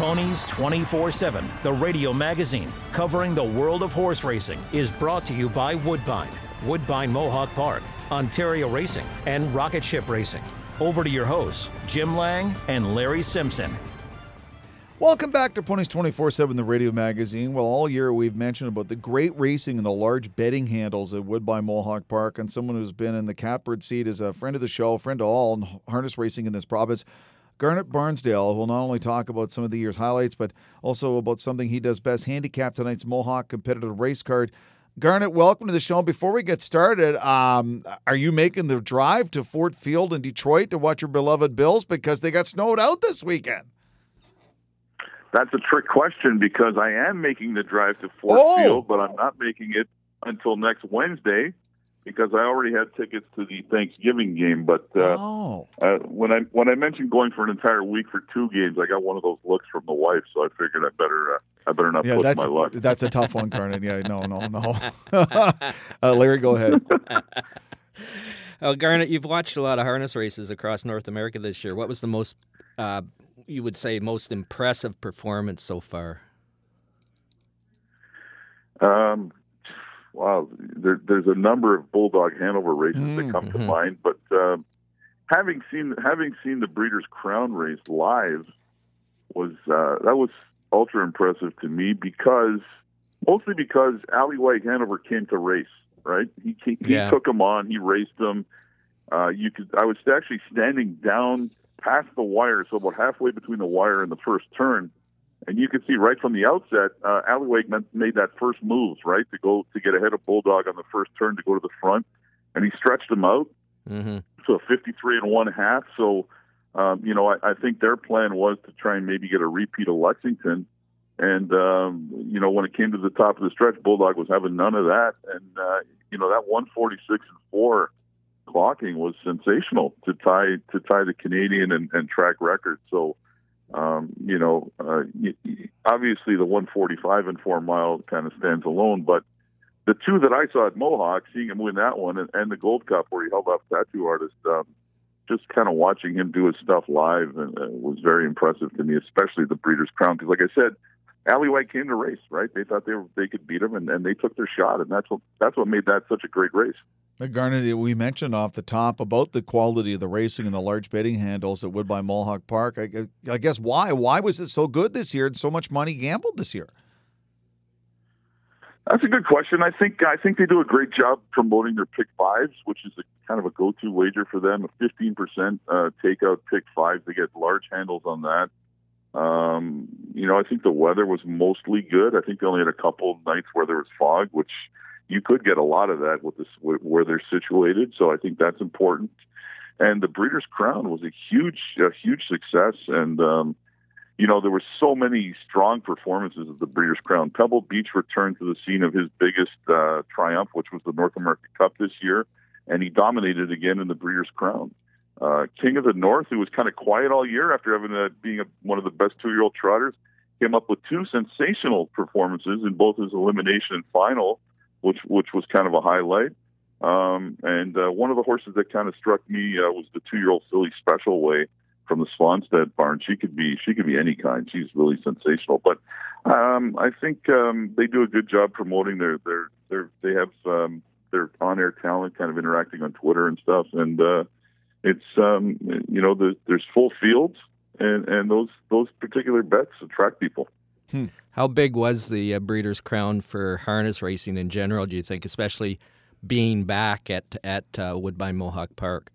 Ponies 24 7, the radio magazine covering the world of horse racing, is brought to you by Woodbine, Woodbine Mohawk Park, Ontario Racing, and Rocket Ship Racing. Over to your hosts, Jim Lang and Larry Simpson. Welcome back to Ponies 24 7, the radio magazine. Well, all year we've mentioned about the great racing and the large betting handles at Woodbine Mohawk Park. And someone who's been in the catbird seat is a friend of the show, friend to all in harness racing in this province. Garnet Barnsdale will not only talk about some of the year's highlights, but also about something he does best handicap tonight's Mohawk competitive race card. Garnet, welcome to the show. Before we get started, um, are you making the drive to Ford Field in Detroit to watch your beloved Bills because they got snowed out this weekend? That's a trick question because I am making the drive to Ford Oh. Field, but I'm not making it until next Wednesday because I already had tickets to the Thanksgiving game. But uh, oh. uh, when I when I mentioned going for an entire week for two games, I got one of those looks from the wife, so I figured I better uh, I better not Yeah, push that's my luck. that's a tough one, Garnet. Yeah, no, no, no. uh, Larry, go ahead. Uh, Garnet, you've watched a lot of harness races across North America this year. What was the most, uh, you would say, most impressive performance so far? Um, wow, there, there's a number of Bulldog Hanover races that come to Mhm. mind, but um, having seen having seen the Breeders' Crown race live was uh, that was ultra impressive to me because mostly because Allywag Hanover came to race. Right, he he, he Yeah. took him on, he raced him. uh, you could. I was actually standing down past the wire, so about halfway between the wire and the first turn, and you can see right from the outset, uh, Allywag made that first move right to go to get ahead of Bulldog on the first turn to go to the front, and he stretched him out mm-hmm. to a 53 and one half. So, um, you know, I, I think their plan was to try and maybe get a repeat of Lexington. And um, you know, when it came to the top of the stretch, Bulldog was having none of that. And uh, you know, that 146 and four clocking was sensational to tie to tie the Canadian and, and track record. So, um, you know, uh, obviously the 145 and four mile kind of stands alone, but the two that I saw at Mohawk, seeing him win that one and, and the Gold Cup where he held up Tattoo Artist, um, just kind of watching him do his stuff live and, uh, was very impressive to me, especially the Breeders' Crown. Because, like I said, Allywag came to race, right? They thought they were, they could beat him, and, and they took their shot, and that's what that's what made that such a great race. Garnet, we mentioned off the top about the quality of the racing and the large betting handles at Woodbine Mohawk Park. I, I guess why? Why was it so good this year and so much money gambled this year? That's a good question. I think I think they do a great job promoting their pick fives, which is a kind of a go-to wager for them. A fifteen percent uh, takeout pick five. They get large handles on that. Um, you know, I think the weather was mostly good. I think they only had a couple nights where there was fog, which you could get a lot of that with this where they're situated. So I think that's important. And the Breeders' Crown was a huge, a huge success. And um, you know, there were so many strong performances of the Breeders' Crown. Pebble Beach returned to the scene of his biggest uh, triumph, which was the North American Cup this year, and he dominated again in the Breeders' Crown. Uh, King of the North, who was kind of quiet all year after having a, being a, one of the best two-year-old trotters, came up with two sensational performances in both his elimination and final, which which was kind of a highlight. Um, and uh, one of the horses that kind of struck me uh, was the two-year-old filly Special Way from the Swanstead barn. She could be she could be any kind. She's really sensational. But um, I think um, they do a good job promoting their their their they have um, their on-air talent, kind of interacting on Twitter and stuff. And uh, it's um, you know the, there's full fields, and and those those particular bets attract people. Hmm. How big was the uh, Breeders' Crown for harness racing in general? Do you think, especially being back at at uh, Woodbine Mohawk Park?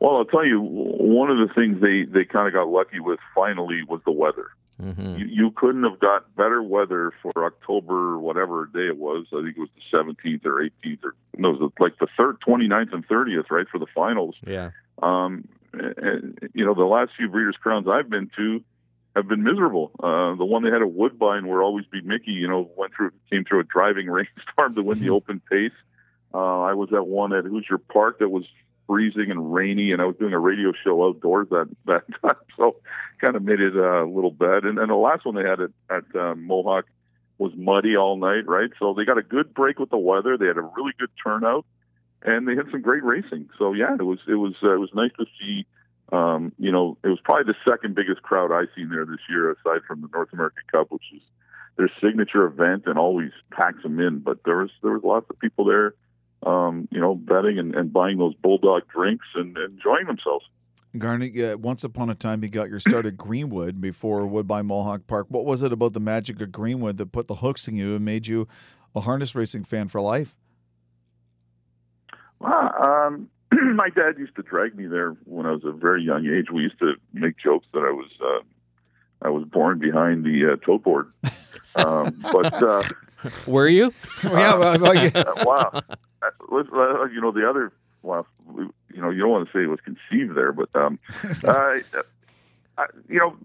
Well, I'll tell you, one of the things they they kind of got lucky with finally was the weather. Mm-hmm. You, you couldn't have got better weather for October, whatever day it was. I think it was the 17th or 18th, or no, it was like the third, 29th and 30th, right, for the finals. Yeah. Um, and, you know, the last few Breeders' Crowns I've been to have been miserable. Uh, the one they had at Woodbine, where Always B Miki, you know, went through, came through a driving rainstorm to win the open pace. Uh, I was at one at Hoosier Park that was freezing and rainy, and I was doing a radio show outdoors that that time, so kind of made it uh, a little bad. And, and the last one they had at, at um, Mohawk was muddy all night, right? So they got a good break with the weather. They had a really good turnout, and they had some great racing. So yeah, it was it was uh, it was nice to see. Um, you know, it was probably the second biggest crowd I've seen there this year, aside from the North American Cup, which is their signature event and always packs them in. But there was there was lots of people there um, you know, betting and, and buying those bulldog drinks and, and enjoying themselves. Garnet, uh, once upon a time, you got your start at Greenwood before Woodbine Mohawk Park. What was it about the magic of Greenwood that put the hooks in you and made you a harness racing fan for life? Well, um, my dad used to drag me there when I was a very young age. We used to make jokes that I was uh, I was born behind the uh, tote board. Um, but uh, were you? yeah, uh, wow. Uh, you know the other. Well, you know you don't want to say it was conceived there, but um, uh, you know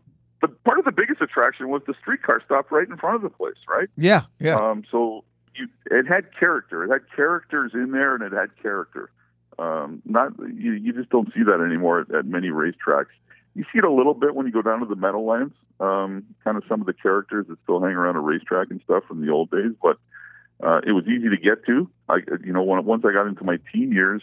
the part of the biggest attraction was the streetcar stopped right in front of the place, right? Yeah, yeah. Um, so you, it had character. It had characters in there, and it had character. Um, not you, you just don't see that anymore at, at many racetracks. You see it a little bit when you go down to the Meadowlands. Um, kind of some of the characters that still hang around a racetrack and stuff from the old days, but uh, it was easy to get to. I, you know, when, once I got into my teen years,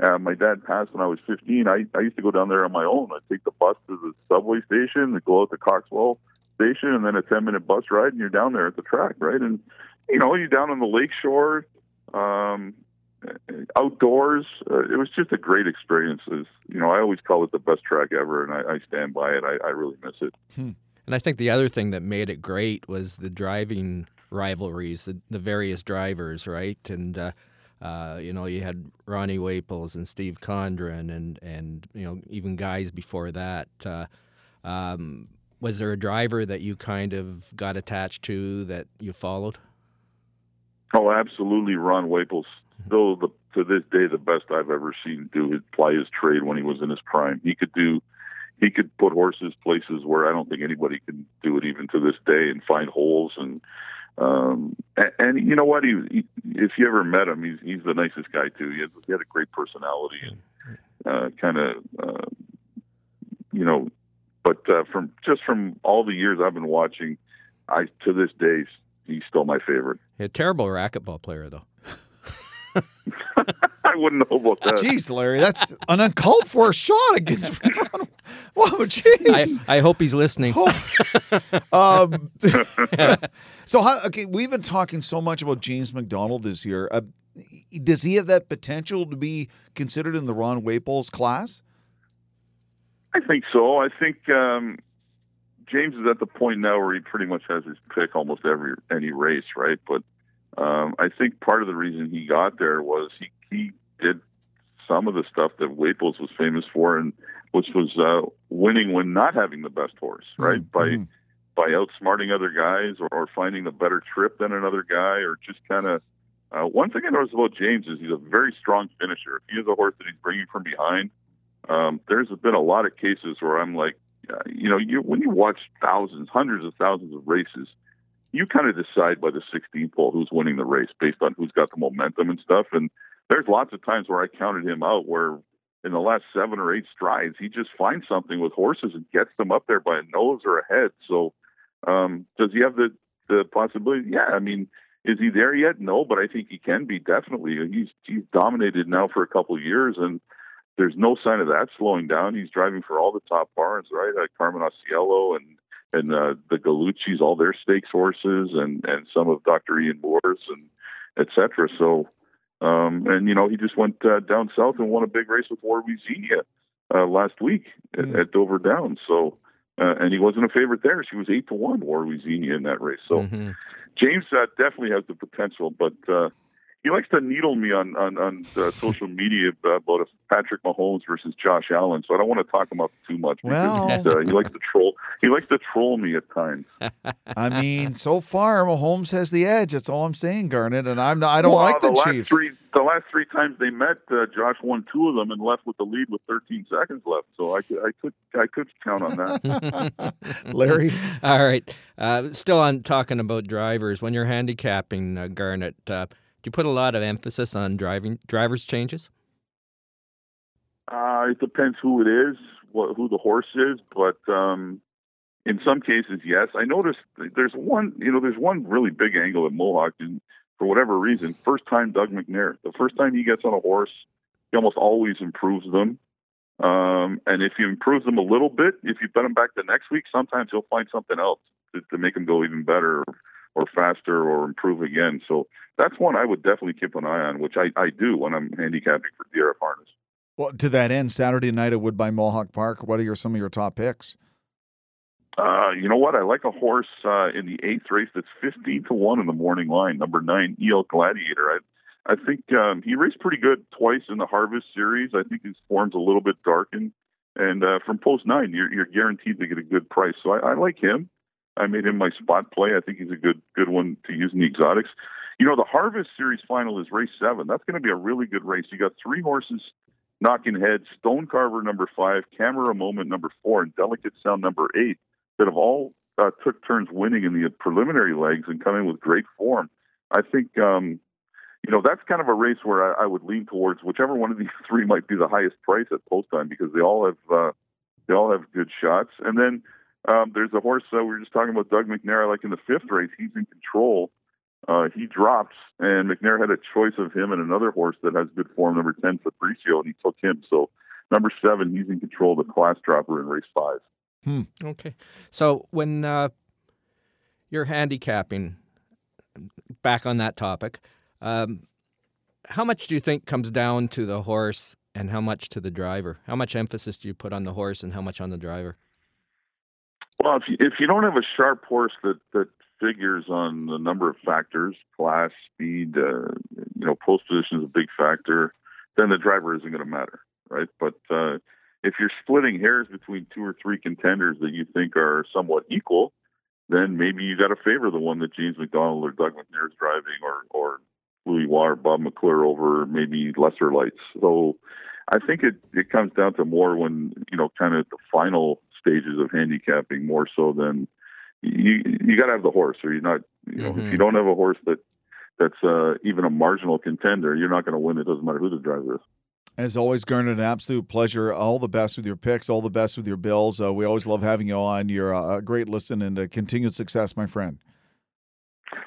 uh, my dad passed when I was 15. I, I used to go down there on my own. I'd take the bus to the subway station, and go out to Coxwell station, and then a 10 minute bus ride, and you're down there at the track, right? And, you know, you're down on the lake shore, um, outdoors. Uh, it was just a great experience. Was, you know, I always call it the best track ever, and I, I stand by it. I, I really miss it. Hmm. And I think the other thing that made it great was the driving rivalries, the, the various drivers, right? And uh, Uh, you know, you had Ronnie Waples and Steve Condren, and and you know even guys before that. Uh, um, was there a driver that you kind of got attached to that you followed? Oh, absolutely, Ron Waples. Still, the, to this day, the best I've ever seen do his play his trade when he was in his prime. He could do, he could put horses places where I don't think anybody can do it even to this day, and find holes and. Um, and, and you know what? He, he, if you ever met him, he's he's the nicest guy too. He had, he had a great personality and uh, kind of, uh, you know, but uh, from just from all the years I've been watching, I to this day he's still my favorite. A terrible racquetball player though. I wouldn't know about that. Jeez, Larry, that's an uncalled for shot against. McDonald. Whoa, jeez. I, I hope he's listening. um, so, how, okay, we've been talking so much about James McDonald this year. Uh, does he have that potential to be considered in the Ron Waples class? I think so. I think um, James is at the point now where he pretty much has his pick almost every any race, right? But um, I think part of the reason he got there was he he did some of the stuff that Waples was famous for, and which was uh, winning when not having the best horse, right? Mm-hmm. By by outsmarting other guys or, or finding a better trip than another guy, or just kind of. Uh, one thing I noticed about James is he's a very strong finisher. If he has a horse that he's bringing from behind, um, there's been a lot of cases where I'm like, uh, you know, you when you watch thousands, hundreds of thousands of races, you kind of decide by the 16th hole who's winning the race based on who's got the momentum and stuff. And there's lots of times where I counted him out where in the last seven or eight strides, he just finds something with horses and gets them up there by a nose or a head. So, um, does he have the, the possibility? Yeah. I mean, is he there yet? No, but I think he can be definitely. He's, he's dominated now for a couple of years and there's no sign of that slowing down. He's driving for all the top barns, right? Uh, Carmen Auciello and and uh, the Gallucci's, all their stakes horses, and and some of Dr. Ian Moore's, and etc. So, um, and you know, he just went uh, down south and won a big race with War Xenia uh, last week at, Mm. at Dover Downs. So, uh, and he wasn't a favorite there. She was eight to one, War Xenia in that race. So, Mhm. James uh, definitely has the potential, but uh, he likes to needle me on on, on uh, social media about if Patrick Mahomes versus Josh Allen. So I don't want to talk him up too much because Well- uh, he likes to troll. He likes to troll me at times. I mean, so far Mahomes has the edge. That's all I'm saying, Garnet. And I'm not, I don't Well, like the, last Chiefs. Three, the last three times they met, uh, Josh won two of them and left with the lead with 13 seconds left. So I could I could I could count on that. Larry, All right. Uh, still on talking about drivers. When you're handicapping, uh, Garnet, uh, do you put a lot of emphasis on driving drivers changes? Uh, it depends who it is, what, who the horse is, but um, in some cases, yes. I noticed there's one, you know, there's one really big angle at Mohawk, and for whatever reason, first time Doug McNair, the first time he gets on a horse, he almost always improves them. Um, and if you improve them a little bit, if you bet him back the next week, sometimes he'll find something else to, to make him go even better or, faster or improve again. So that's one I would definitely keep an eye on, which I, I do when I'm handicapping for DRF harness. well, to that end, Saturday night at Woodbine Mohawk Park, what are your, some of your top picks? Uh, you know what? I like a horse uh, in the eighth race that's 15 to 1 in the morning line, number nine, EL Gladiator. I, I think um, he raced pretty good twice in the Harvest Series. I think his form's a little bit darkened. And uh, from post nine, you're, you're guaranteed to get a good price. So I, I like him. I made him my spot play. I think he's a good good one to use in the exotics. You know, the Harvest Series final is race seven. That's going to be a really good race. You got three horses knocking heads: Stone Carver number five, Camera Moment number four, and Delicate Sound number eight that have all uh, took turns winning in the preliminary legs and coming with great form. I think, um, you know, that's kind of a race where I, I would lean towards whichever one of these three might be the highest price at post time because they all have uh, they all have good shots. And then um, there's a horse uh, we were just talking about, Doug McNair. Like in the fifth race, he's in control. Uh, he drops, and McNair had a choice of him and another horse that has good form, number ten, Fabricio, and he took him. So number seven, he's in control of the class dropper in race five. Okay. So when uh, you're handicapping, back on that topic, um, how much do you think comes down to the horse and how much to the driver? How much emphasis do you put on the horse and how much on the driver? Well, if you, if you don't have a sharp horse that that figures on the number of factors, class, speed, uh, you know, post position is a big factor, then the driver isn't going to matter, right? But uh, if you're splitting hairs between two or three contenders that you think are somewhat equal, then maybe you got to favor the one that James McDonald or Doug McNair is driving, or or Louis Waugh or Bob McClure over maybe lesser lights. So I think it it comes down to more when you know kind of the final stages of handicapping more so than you you got to have the horse, or you're not. You know, Mm-hmm. if you don't have a horse that that's uh, even a marginal contender, you're not going to win. It doesn't matter who the driver is. As always, Garnet, an absolute pleasure. All the best with your picks, all the best with your bills. Uh, we always love having you on. You're a great listen and continued success, my friend.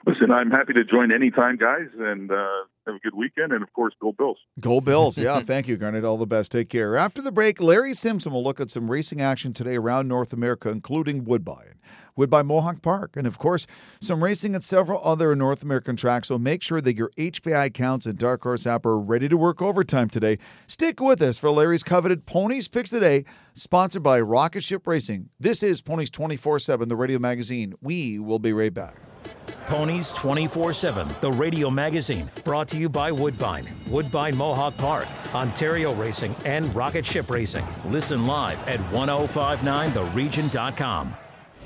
Listen, I'm happy to join anytime, guys, and uh, have a good weekend. And of course, go Bills. Go Bills. Yeah, thank you, Garnet. All the best. Take care. After the break, Larry Simpson will look at some racing action today around North America, including Woodbine, Woodbine Mohawk Park, and of course, some racing at several other North American tracks. So make sure that your HPI accounts and Dark Horse app are ready to work overtime today. Stick with us for Larry's coveted Ponies Picks today, sponsored by Rocket Ship Racing. This is Ponies 24 7, the radio magazine. We will be right back. Ponies 24 7, the radio magazine, brought to you by Woodbine, Woodbine Mohawk Park, Ontario Racing, and Rocket Ship Racing. Listen live at 1059theregion.com.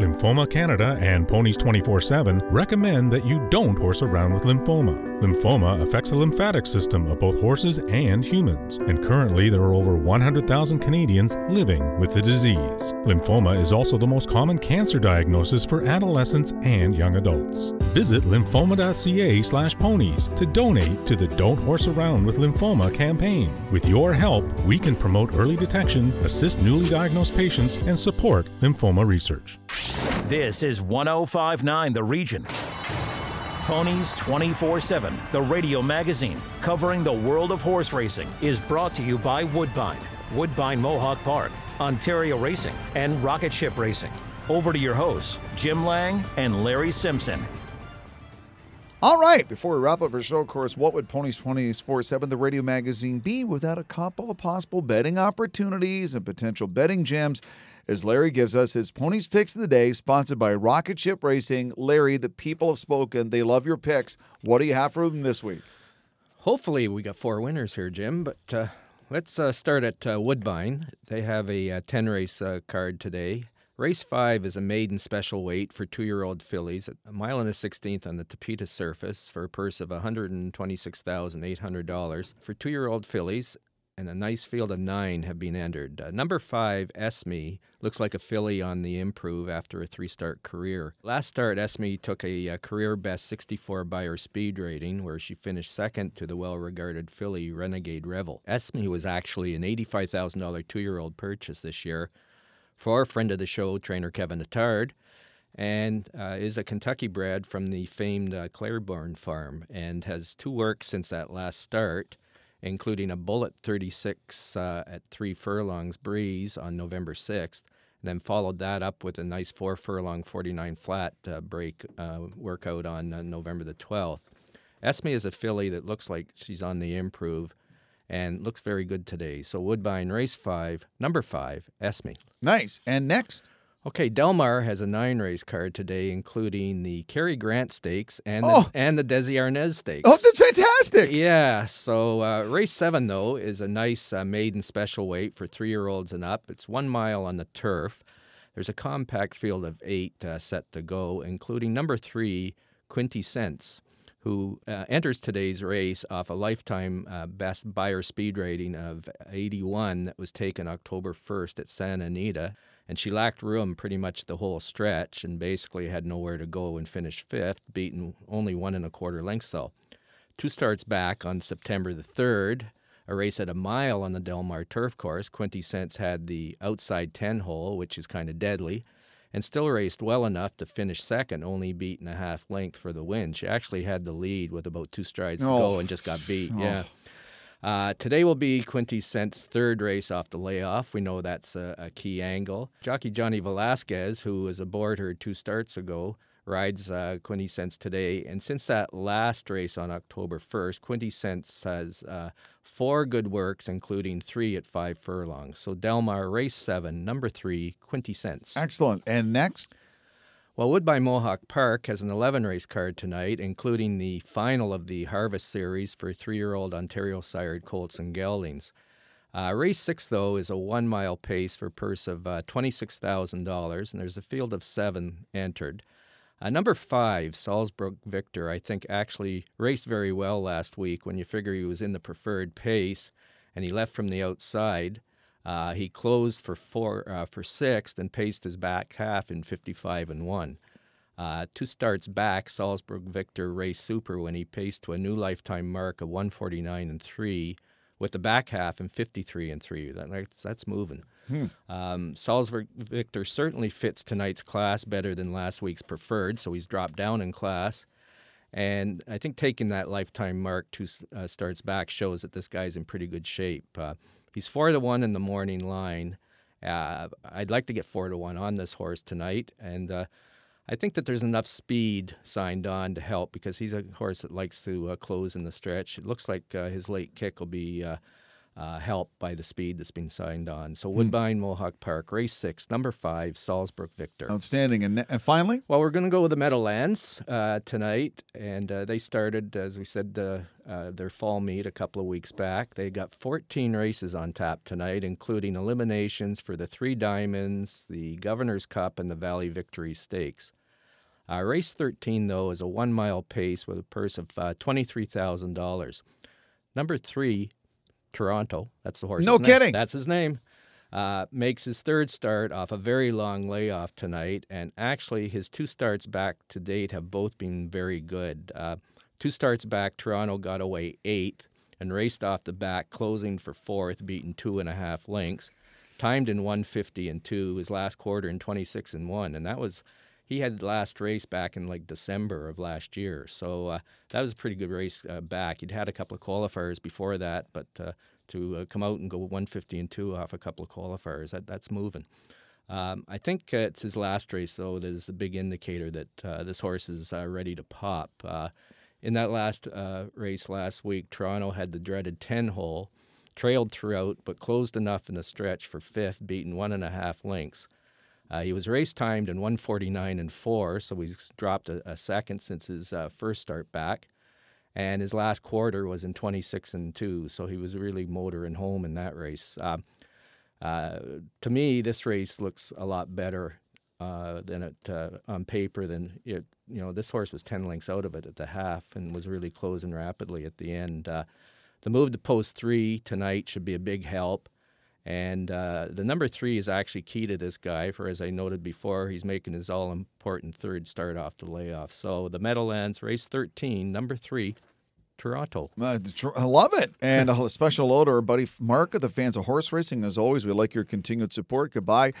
Lymphoma Canada and Ponies 24 7 recommend that you don't horse around with lymphoma. Lymphoma affects the lymphatic system of both horses and humans, and currently there are over 100,000 Canadians living with the disease. Lymphoma is also the most common cancer diagnosis for adolescents and young adults. Visit lymphoma.ca slash ponies to donate to the Don't Horse Around with Lymphoma campaign. With your help, we can promote early detection, assist newly diagnosed patients, and support lymphoma research. This is 1059 The Region. Ponies 24 7, the radio magazine covering the world of horse racing, is brought to you by Woodbine, Woodbine Mohawk Park, Ontario Racing, and Rocket Ship Racing. Over to your hosts, Jim Lang and Larry Simpson. All right, before we wrap up our show, of course, what would Ponies 24 7, the radio magazine, be without a couple of possible betting opportunities and potential betting gems? As Larry gives us his Ponies Picks of the Day, sponsored by Rocket Ship Racing. Larry, the people have spoken. They love your picks. What do you have for them this week? Hopefully, we got four winners here, Jim. But uh, let's uh, start at uh, Woodbine. They have a uh, 10 race uh, card today. Race five is a maiden special weight for two year old fillies, a mile and a sixteenth on the Tapeta surface for a purse of $126,800. For two year old fillies, and a nice field of nine have been entered. Uh, number five, Esme, looks like a filly on the improve after a three start career. Last start, Esme took a, uh career best 64 Beyer speed rating, where she finished second to the well regarded filly Renegade Revel. Esme was actually an $85,000 two year old purchase this year for friend of the show, trainer Kevin Attard. And uh, is a Kentucky bred from the famed uh, Claiborne farm and has two works since that last start including a bullet 36 uh, at three furlongs breeze on November 6th. Then followed that up with a nice four furlong 49 flat uh, break uh, workout on uh, November the 12th. Esme is a filly that looks like she's on the improve and looks very good today. So Woodbine race five, number five, Esme. Nice. And next? Okay, Del Mar has a nine race card today, including the Cary Grant Stakes and Oh. the, and the Desi Arnaz Stakes. Oh, that's fantastic. Yeah. So uh, race seven though is a nice uh, maiden special weight for three-year-olds and up. It's one mile on the turf. There's a compact field of eight uh, set to go, including number three, Quinty Cents, who uh, enters today's race off a lifetime uh, best Beyer speed rating of 81 that was taken October 1st at Santa Anita. And she lacked room pretty much the whole stretch and basically had nowhere to go and finished fifth, beaten only one and a quarter lengths though. Two starts back on September the 3rd, a race at a mile on the Del Mar turf course. Quinty Cents had the outside 10 hole, which is kind of deadly, and still raced well enough to finish second, only beaten a half length for the win. She actually had the lead with about two strides to Oh. go and just got beat. Oh. Yeah. Uh, today will be Quinty Cent's third race off the layoff. We know that's a, a key angle. Jockey Johnny Velazquez, who was aboard her two starts ago, rides uh, Quinty Cents today. And since that last race on October 1st, Quinty Cents has uh, four good works, including three at five furlongs. So Del Mar, race seven, number three, Quinty Cents. Excellent. And next, Well, Woodbine Mohawk Park has an 11 race card tonight, including the final of the Harvest Series for three year old Ontario sired colts and geldings. Uh, race six, though, is a one mile pace for a purse of uh, $26,000, and there's a field of seven entered. Uh, number five, Salzburg Victor, I think actually raced very well last week when you figure he was in the preferred pace and he left from the outside. Uh, he closed for four uh, for sixth and paced his back half in 55 and one. Uh, two starts back, Salzburg Victor raced super when he paced to a new lifetime mark of 149 and three, with the back half in 53 and three. That, that's, that's moving. Hmm. Um, Salzburg Victor certainly fits tonight's class better than last week's preferred, so he's dropped down in class. And I think taking that lifetime mark two uh, starts back shows that this guy's in pretty good shape. Uh, he's four to one in the morning line. Uh, I'd like to get four to one on this horse tonight, and uh, I think that there's enough speed signed on to help because he's a horse that likes to uh, close in the stretch. It looks like uh, his late kick will be uh, uh, helped by the speed that's been signed on. So Woodbine Mohawk Park, race six, number five, Salzburg Victor. outstanding. And, and finally, Well, we're going to go with the Meadowlands uh, tonight, and uh, they started, as we said, their fall meet a couple of weeks back. They got 14 races on tap tonight, including eliminations for the Three Diamonds, the Governor's Cup, and the Valley Victory Stakes. Uh, race 13, though, is a one mile pace with a purse of uh, $23,000. Number three, Toronto. That's the horse. No kidding. That's his name. Uh, makes his third start off a very long layoff tonight, and actually his two starts back to date have both been very good. Uh, two starts back, Toronto got away eighth and raced off the back, closing for fourth, beating two and a half lengths. Timed in 150 and two, his last quarter in 26 and one, and that was he had the last race back in like December of last year. So uh, that was a pretty good race uh, back. He'd had a couple of qualifiers before that, but uh, to uh, come out and go 150 and two off a couple of qualifiers, that, that's moving. Um, I think uh, it's his last race, though, that is the big indicator that uh, this horse is ready to pop. In that last race last week, Toronto had the dreaded 10 hole, trailed throughout, but closed enough in the stretch for fifth, beaten one and a half lengths. Uh, he was race timed in 149 and 4, so he's dropped a, a second since his uh, first start back. And his last quarter was in 26 and 2, so he was really motoring home in that race. Uh, uh, to me, this race looks a lot better uh, than it uh, on paper. Than it, you know, this horse was 10 lengths out of it at the half and was really closing rapidly at the end. Uh, the move to post three tonight should be a big help. And uh, the number three is actually key to this guy, for as I noted before, he's making his all important third start off the layoff. So the Meadowlands, race 13, number three, Toronto. Uh, I love it. And a special hello to our buddy Mark of the fans of horse racing. As always, we like your continued support. Goodbye.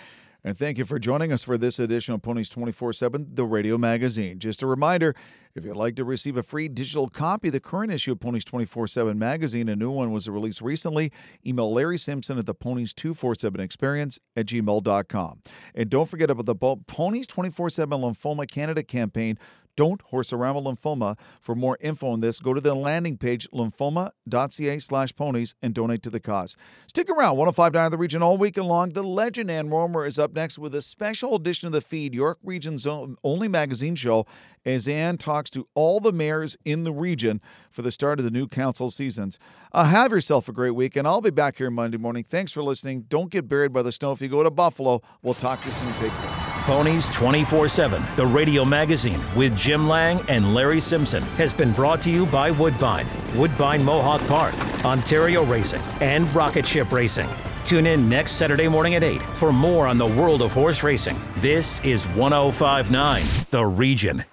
And thank you for joining us for this edition of Ponies 24 7, the radio magazine. Just a reminder if you'd like to receive a free digital copy of the current issue of Ponies 24 7 magazine, a new one was released recently. Email Larry Simpson at the Ponies 247 experience at gmail.com. And don't forget about the Ponies 24 7 Lymphoma Canada campaign. Don't horse around with lymphoma. For more info on this, go to the landing page lymphoma.ca slash ponies and donate to the cause. Stick around, 1059 The Region all week long. The legend Ann Romer is up next with a special edition of the feed, York Region's only magazine show, as Ann talks to all the mayors in the region for the start of the new council seasons. Uh, have yourself a great week, and I'll be back here Monday morning. Thanks for listening. Don't get buried by the snow if you go to Buffalo. We'll talk to you soon. Take care. Ponies 24 7, the radio magazine with Jim Lang and Larry Simpson, has been brought to you by Woodbine, Woodbine Mohawk Park, Ontario Racing, and Rocket Ship Racing. Tune in next Saturday morning at 8 for more on the world of horse racing. This is 1059 The Region.